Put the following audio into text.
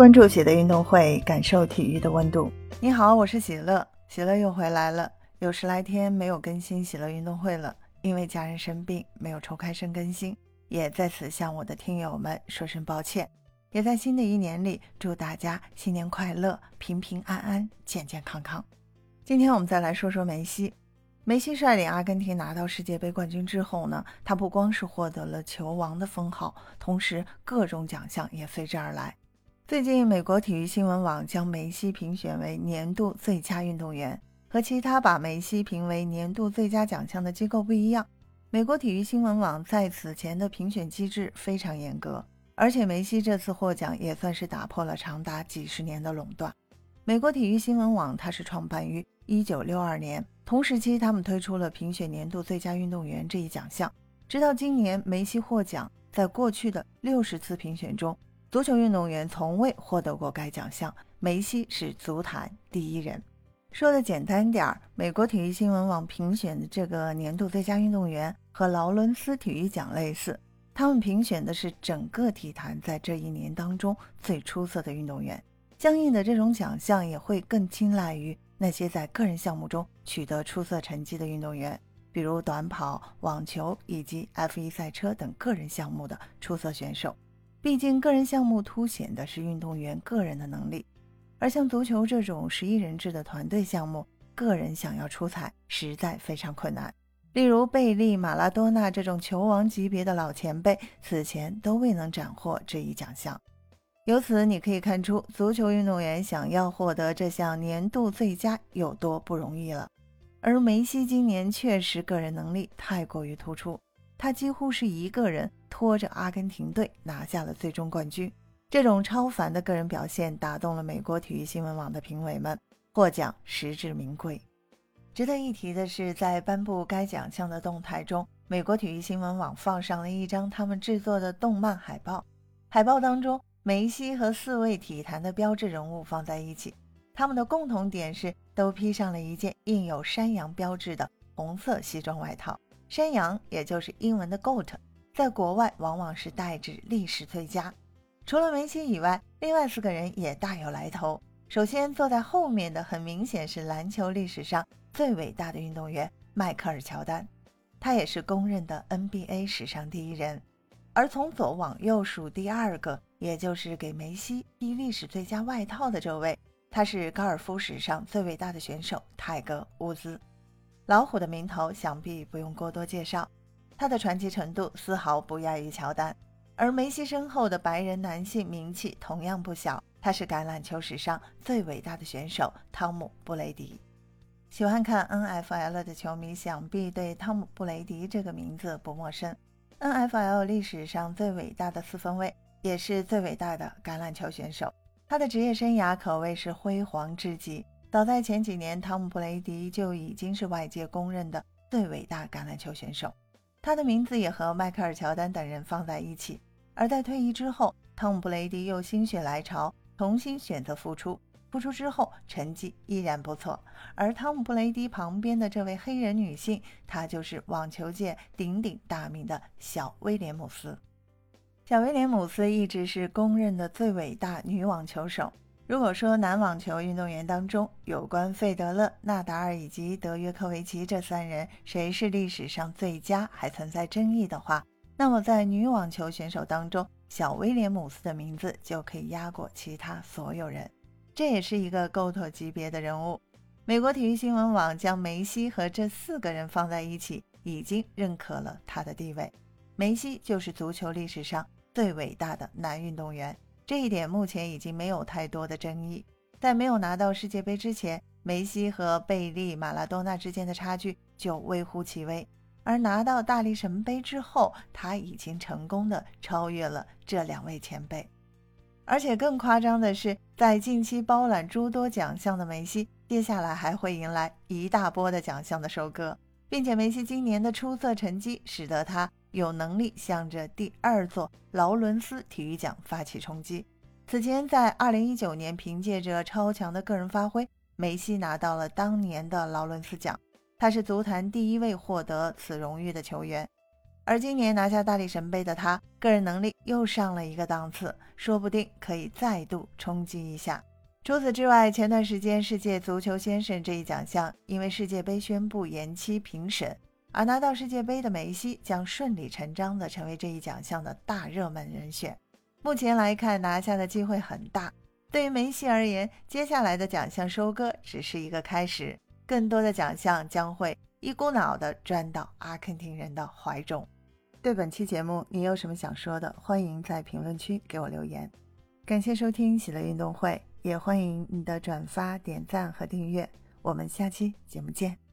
关注喜乐运动会，感受体育的温度。你好，我是喜乐，喜乐又回来了。有十来天没有更新喜乐运动会了，因为家人生病，没有抽开声更新，也在此向我的听友们说声抱歉。也在新的一年里，祝大家新年快乐，平平安安，健健康康。今天我们再来说说梅西。梅西率领阿根廷拿到世界杯冠军之后呢，他不光是获得了球王的封号，同时各种奖项也随之而来。最近，美国体育新闻网将梅西评选为年度最佳运动员。和其他把梅西评为年度最佳奖项的机构不一样，美国体育新闻网在此前的评选机制非常严格，而且梅西这次获奖也算是打破了长达几十年的垄断。美国体育新闻网它是创办于1962年，同时期他们推出了评选年度最佳运动员这一奖项，直到今年梅西获奖。在过去的六十次评选中，足球运动员从未获得过该奖项，梅西是足坛第一人。说的简单点儿，美国体育新闻网评选的这个年度最佳运动员和劳伦斯体育奖类似，他们评选的是整个体坛在这一年当中最出色的运动员。相应的，这种奖项也会更青睐于那些在个人项目中取得出色成绩的运动员，比如短跑、网球以及 F1 赛车等个人项目的出色选手。毕竟，个人项目凸显的是运动员个人的能力，而像足球这种十一人制的团队项目，个人想要出彩实在非常困难。例如，贝利、马拉多纳这种球王级别的老前辈，此前都未能斩获这一奖项。由此，你可以看出，足球运动员想要获得这项年度最佳有多不容易了。而梅西今年确实个人能力太过于突出。他几乎是一个人拖着阿根廷队拿下了最终冠军，这种超凡的个人表现打动了美国体育新闻网的评委们，获奖实至名归。值得一提的是，在颁布该奖项的动态中，美国体育新闻网放上了一张他们制作的动漫海报，海报当中梅西和四位体坛的标志人物放在一起，他们的共同点是都披上了一件印有山羊标志的红色西装外套。山羊，也就是英文的 goat，在国外往往是代指历史最佳。除了梅西以外，另外四个人也大有来头。首先坐在后面的，很明显是篮球历史上最伟大的运动员迈克尔·乔丹，他也是公认的 NBA 史上第一人。而从左往右数第二个，也就是给梅西披历史最佳外套的这位，他是高尔夫史上最伟大的选手泰格·乌兹。老虎的名头想必不用过多介绍，他的传奇程度丝毫不亚于乔丹。而梅西身后的白人男性名气同样不小，他是橄榄球史上最伟大的选手汤姆·布雷迪。喜欢看 NFL 的球迷想必对汤姆·布雷迪这个名字不陌生。NFL 历史上最伟大的四分卫，也是最伟大的橄榄球选手。他的职业生涯可谓是辉煌至极。早在前几年，汤姆·布雷迪就已经是外界公认的最伟大橄榄球选手，他的名字也和迈克尔·乔丹等人放在一起。而在退役之后，汤姆·布雷迪又心血来潮，重新选择复出。复出之后，成绩依然不错。而汤姆·布雷迪旁边的这位黑人女性，她就是网球界鼎鼎大名的小威廉姆斯。小威廉姆斯一直是公认的最伟大女网球手。如果说男网球运动员当中，有关费德勒、纳达尔以及德约科维奇这三人谁是历史上最佳还存在争议的话，那么在女网球选手当中，小威廉姆斯的名字就可以压过其他所有人。这也是一个 GOAT 级别的人物。美国体育新闻网将梅西和这四个人放在一起，已经认可了他的地位。梅西就是足球历史上最伟大的男运动员。这一点目前已经没有太多的争议。在没有拿到世界杯之前，梅西和贝利、马拉多纳之间的差距就微乎其微；而拿到大力神杯之后，他已经成功的超越了这两位前辈。而且更夸张的是，在近期包揽诸多奖项的梅西，接下来还会迎来一大波的奖项的收割，并且梅西今年的出色成绩，使得他。有能力向着第二座劳伦斯体育奖发起冲击。此前，在2019年，凭借着超强的个人发挥，梅西拿到了当年的劳伦斯奖。他是足坛第一位获得此荣誉的球员。而今年拿下大力神杯的他，个人能力又上了一个档次，说不定可以再度冲击一下。除此之外，前段时间世界足球先生这一奖项因为世界杯宣布延期评审，而拿到世界杯的梅西将顺理成章地成为这一奖项的大热门人选。目前来看，拿下的机会很大。对于梅西而言，接下来的奖项收割只是一个开始，更多的奖项将会一股脑地钻到阿根廷人的怀中。对本期节目，你有什么想说的？欢迎在评论区给我留言。感谢收听喜乐运动会。也欢迎你的转发、点赞和订阅，我们下期节目见。